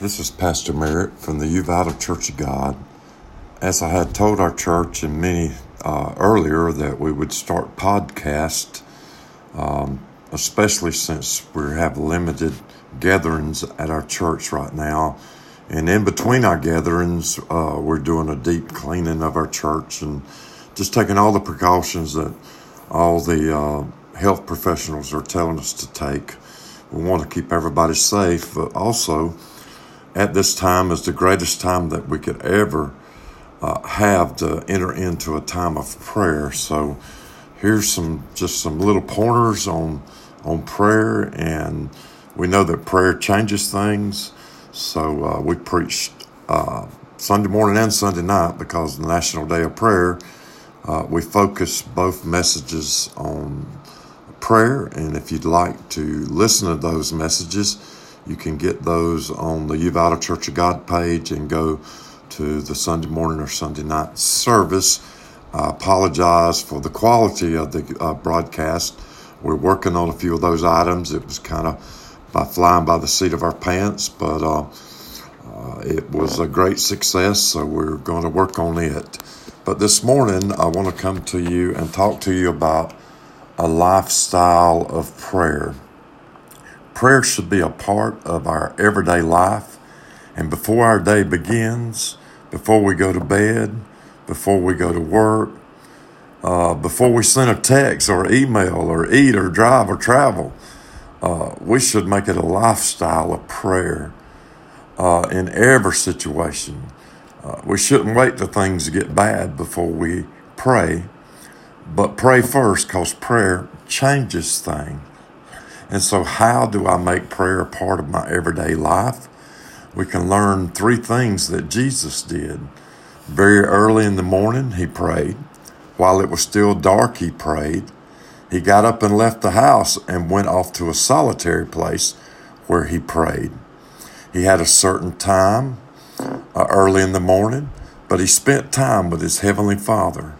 This is Pastor Merritt from the Uvalda Church of God. As I had told our church and many uh, earlier that we would start podcast, um, especially since we have limited gatherings at our church right now. And in between our gatherings, uh, we're doing a deep cleaning of our church and just taking all the precautions that all the uh, health professionals are telling us to take. We want to keep everybody safe, but also at this time is the greatest time that we could ever uh, have to enter into a time of prayer. So here's some just some little pointers on on prayer, and we know that prayer changes things. So uh, we preached uh, Sunday morning and Sunday night because the National Day of Prayer. Uh, we focus both messages on prayer, and if you'd like to listen to those messages you can get those on the Uvalda Church of God page and go to the Sunday morning or Sunday night service. I apologize for the quality of the uh, broadcast. We're working on a few of those items. It was kind of by flying by the seat of our pants, but uh, uh, it was a great success, so we're going to work on it. But this morning, I want to come to you and talk to you about a lifestyle of prayer. Prayer should be a part of our everyday life. And before our day begins, before we go to bed, before we go to work, uh, before we send a text or email or eat or drive or travel, uh, we should make it a lifestyle of prayer uh, in every situation. Uh, we shouldn't wait till things get bad before we pray, but pray first because prayer changes things. And so, how do I make prayer a part of my everyday life? We can learn three things that Jesus did. Very early in the morning, he prayed. While it was still dark, he prayed. He got up and left the house and went off to a solitary place where he prayed. He had a certain time uh, early in the morning, but he spent time with his Heavenly Father.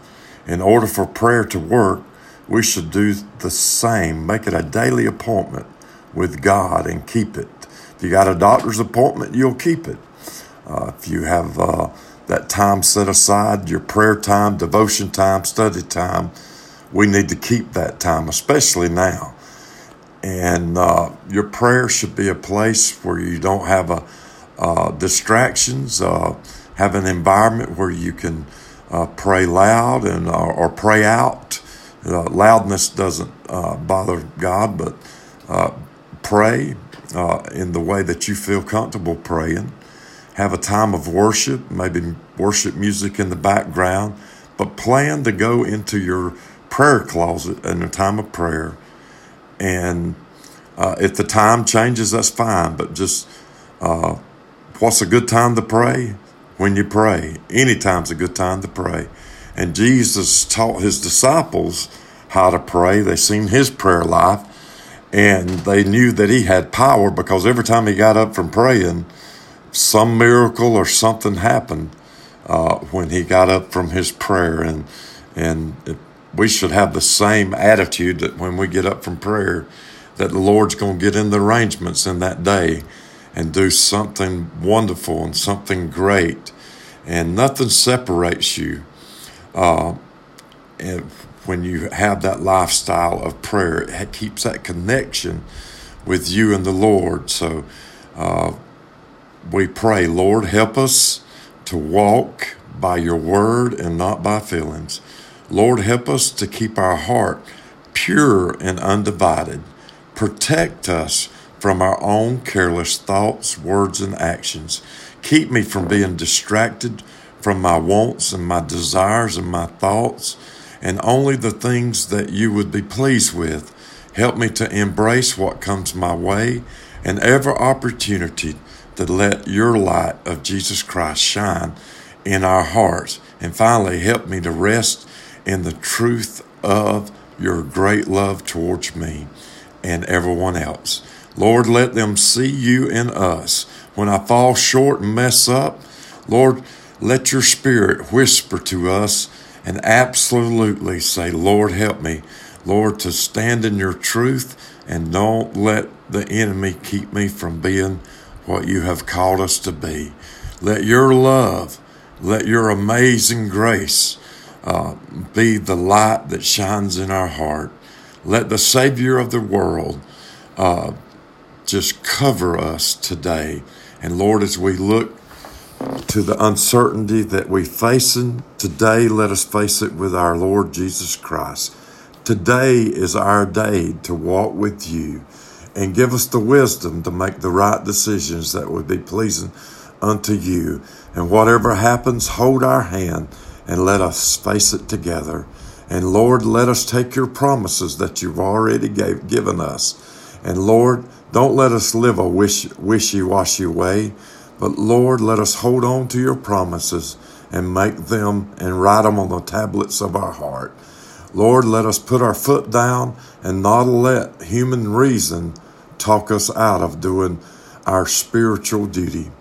In order for prayer to work, we should do the same. Make it a daily appointment with God and keep it. If you got a doctor's appointment, you'll keep it. Uh, if you have uh, that time set aside, your prayer time, devotion time, study time, we need to keep that time, especially now. And uh, your prayer should be a place where you don't have a, uh, distractions, uh, have an environment where you can uh, pray loud and or pray out uh, loudness doesn't uh, bother God, but uh, pray uh, in the way that you feel comfortable praying. Have a time of worship, maybe worship music in the background, but plan to go into your prayer closet in a time of prayer. And uh, if the time changes, that's fine, but just uh, what's a good time to pray? When you pray. Anytime's a good time to pray. And Jesus taught his disciples how to pray. They seen his prayer life and they knew that he had power because every time he got up from praying, some miracle or something happened uh, when he got up from his prayer. And, and it, we should have the same attitude that when we get up from prayer, that the Lord's going to get in the arrangements in that day and do something wonderful and something great. And nothing separates you uh, when you have that lifestyle of prayer. It keeps that connection with you and the Lord. So uh, we pray, Lord, help us to walk by your word and not by feelings. Lord, help us to keep our heart pure and undivided. Protect us from our own careless thoughts, words, and actions. Keep me from being distracted from my wants and my desires and my thoughts, and only the things that you would be pleased with. Help me to embrace what comes my way and every opportunity to let your light of Jesus Christ shine in our hearts. And finally, help me to rest in the truth of your great love towards me and everyone else. Lord, let them see you in us. When I fall short and mess up, Lord, let your spirit whisper to us and absolutely say, Lord, help me, Lord, to stand in your truth and don't let the enemy keep me from being what you have called us to be. Let your love, let your amazing grace uh, be the light that shines in our heart. Let the Savior of the world uh, just cover us today. And Lord, as we look to the uncertainty that we facing today, let us face it with our Lord Jesus Christ. Today is our day to walk with you and give us the wisdom to make the right decisions that would be pleasing unto you. And whatever happens, hold our hand and let us face it together. And Lord, let us take your promises that you've already gave, given us. And Lord, don't let us live a wish, wishy-washy way, but Lord, let us hold on to your promises and make them and write them on the tablets of our heart. Lord, let us put our foot down and not let human reason talk us out of doing our spiritual duty.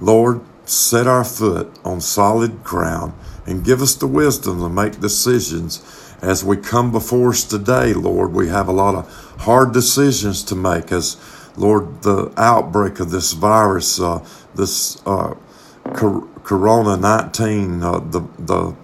Lord, set our foot on solid ground and give us the wisdom to make decisions as we come before us today, Lord. We have a lot of hard decisions to make as, Lord, the outbreak of this virus, uh, this uh, Corona 19, uh, the, the,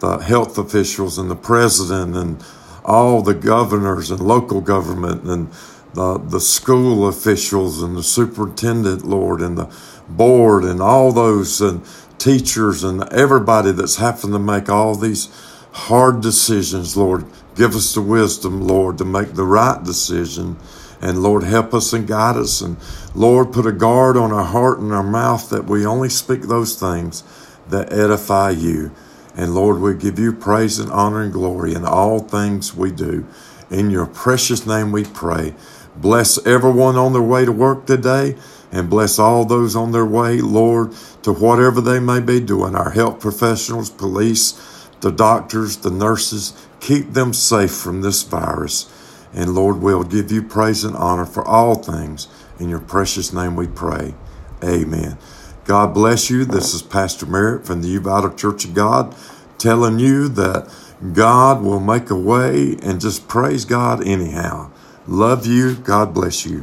the health officials and the president and all the governors and local government and the, the school officials and the superintendent, Lord, and the board and all those and teachers and everybody that's having to make all these hard decisions, Lord. Give us the wisdom, Lord, to make the right decision. And Lord, help us and guide us. And Lord, put a guard on our heart and our mouth that we only speak those things that edify you. And Lord, we give you praise and honor and glory in all things we do. In your precious name we pray. Bless everyone on their way to work today and bless all those on their way, Lord, to whatever they may be doing. Our health professionals, police, the doctors, the nurses, keep them safe from this virus. And Lord, we'll give you praise and honor for all things. In your precious name we pray. Amen. God bless you. This is Pastor Merritt from the Uvalda Church of God telling you that God will make a way and just praise God anyhow. Love you. God bless you.